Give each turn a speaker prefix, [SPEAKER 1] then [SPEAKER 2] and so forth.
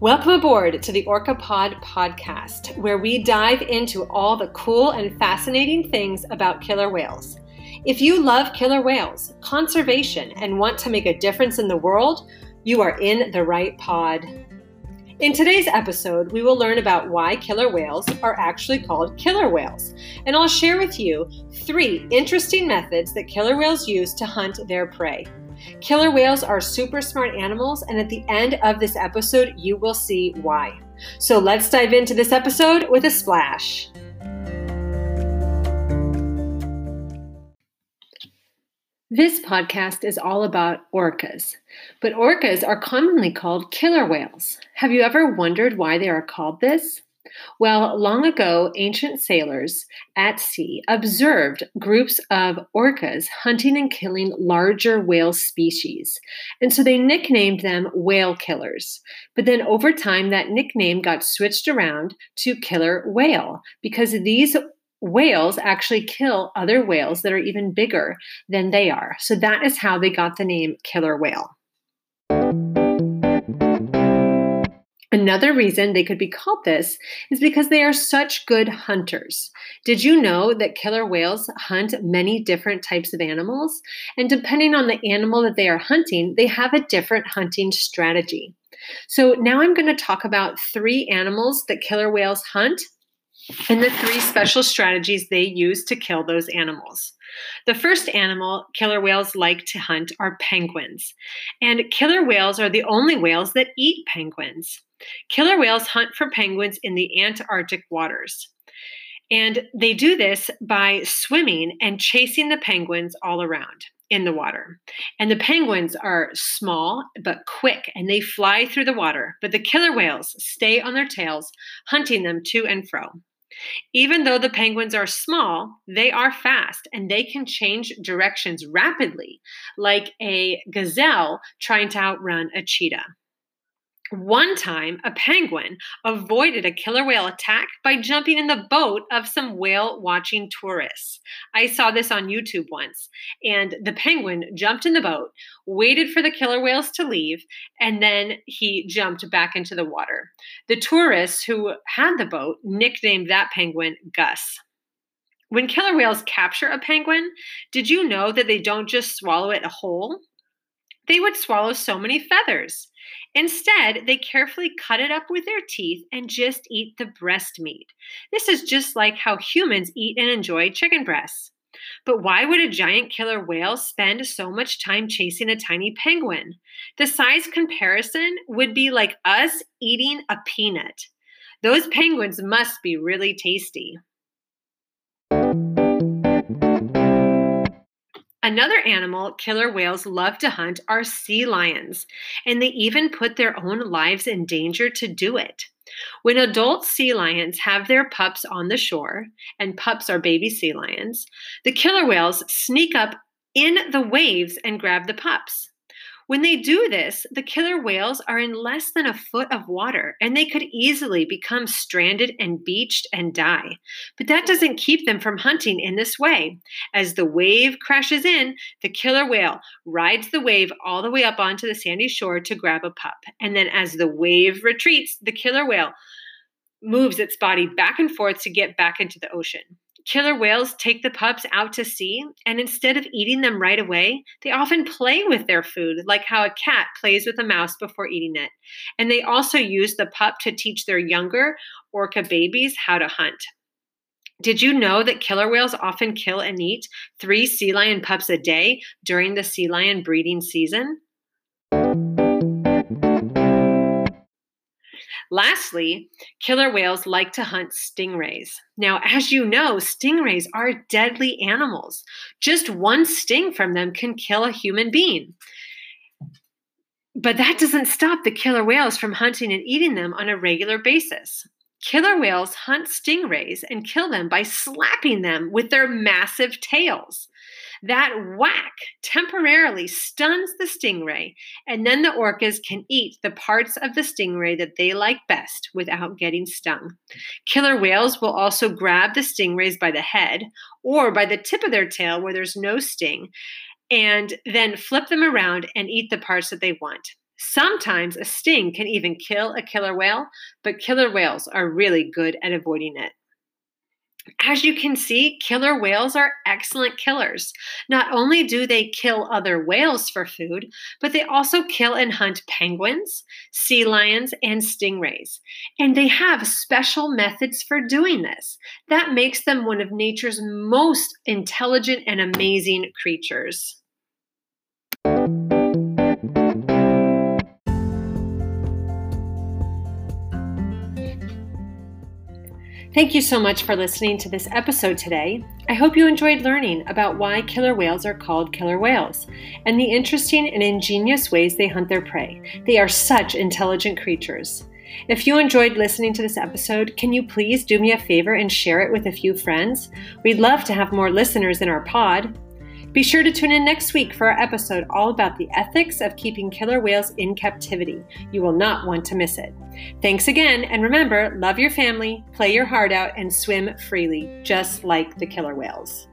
[SPEAKER 1] Welcome aboard to the Orca Pod podcast, where we dive into all the cool and fascinating things about killer whales. If you love killer whales, conservation, and want to make a difference in the world, you are in the right pod. In today's episode, we will learn about why killer whales are actually called killer whales, and I'll share with you three interesting methods that killer whales use to hunt their prey. Killer whales are super smart animals, and at the end of this episode, you will see why. So let's dive into this episode with a splash. This podcast is all about orcas, but orcas are commonly called killer whales. Have you ever wondered why they are called this? Well, long ago, ancient sailors at sea observed groups of orcas hunting and killing larger whale species. And so they nicknamed them whale killers. But then over time, that nickname got switched around to killer whale because these whales actually kill other whales that are even bigger than they are. So that is how they got the name killer whale. Another reason they could be called this is because they are such good hunters. Did you know that killer whales hunt many different types of animals? And depending on the animal that they are hunting, they have a different hunting strategy. So now I'm going to talk about three animals that killer whales hunt and the three special strategies they use to kill those animals. The first animal killer whales like to hunt are penguins. And killer whales are the only whales that eat penguins. Killer whales hunt for penguins in the Antarctic waters. And they do this by swimming and chasing the penguins all around in the water. And the penguins are small but quick and they fly through the water, but the killer whales stay on their tails, hunting them to and fro. Even though the penguins are small, they are fast and they can change directions rapidly, like a gazelle trying to outrun a cheetah. One time, a penguin avoided a killer whale attack by jumping in the boat of some whale watching tourists. I saw this on YouTube once, and the penguin jumped in the boat, waited for the killer whales to leave, and then he jumped back into the water. The tourists who had the boat nicknamed that penguin Gus. When killer whales capture a penguin, did you know that they don't just swallow it whole? They would swallow so many feathers. Instead, they carefully cut it up with their teeth and just eat the breast meat. This is just like how humans eat and enjoy chicken breasts. But why would a giant killer whale spend so much time chasing a tiny penguin? The size comparison would be like us eating a peanut. Those penguins must be really tasty. Another animal killer whales love to hunt are sea lions, and they even put their own lives in danger to do it. When adult sea lions have their pups on the shore, and pups are baby sea lions, the killer whales sneak up in the waves and grab the pups. When they do this, the killer whales are in less than a foot of water and they could easily become stranded and beached and die. But that doesn't keep them from hunting in this way. As the wave crashes in, the killer whale rides the wave all the way up onto the sandy shore to grab a pup. And then as the wave retreats, the killer whale moves its body back and forth to get back into the ocean. Killer whales take the pups out to sea, and instead of eating them right away, they often play with their food, like how a cat plays with a mouse before eating it. And they also use the pup to teach their younger orca babies how to hunt. Did you know that killer whales often kill and eat three sea lion pups a day during the sea lion breeding season? Lastly, killer whales like to hunt stingrays. Now, as you know, stingrays are deadly animals. Just one sting from them can kill a human being. But that doesn't stop the killer whales from hunting and eating them on a regular basis. Killer whales hunt stingrays and kill them by slapping them with their massive tails. That whack temporarily stuns the stingray, and then the orcas can eat the parts of the stingray that they like best without getting stung. Killer whales will also grab the stingrays by the head or by the tip of their tail where there's no sting, and then flip them around and eat the parts that they want. Sometimes a sting can even kill a killer whale, but killer whales are really good at avoiding it. As you can see, killer whales are excellent killers. Not only do they kill other whales for food, but they also kill and hunt penguins, sea lions, and stingrays. And they have special methods for doing this. That makes them one of nature's most intelligent and amazing creatures. Thank you so much for listening to this episode today. I hope you enjoyed learning about why killer whales are called killer whales and the interesting and ingenious ways they hunt their prey. They are such intelligent creatures. If you enjoyed listening to this episode, can you please do me a favor and share it with a few friends? We'd love to have more listeners in our pod. Be sure to tune in next week for our episode all about the ethics of keeping killer whales in captivity. You will not want to miss it. Thanks again, and remember love your family, play your heart out, and swim freely, just like the killer whales.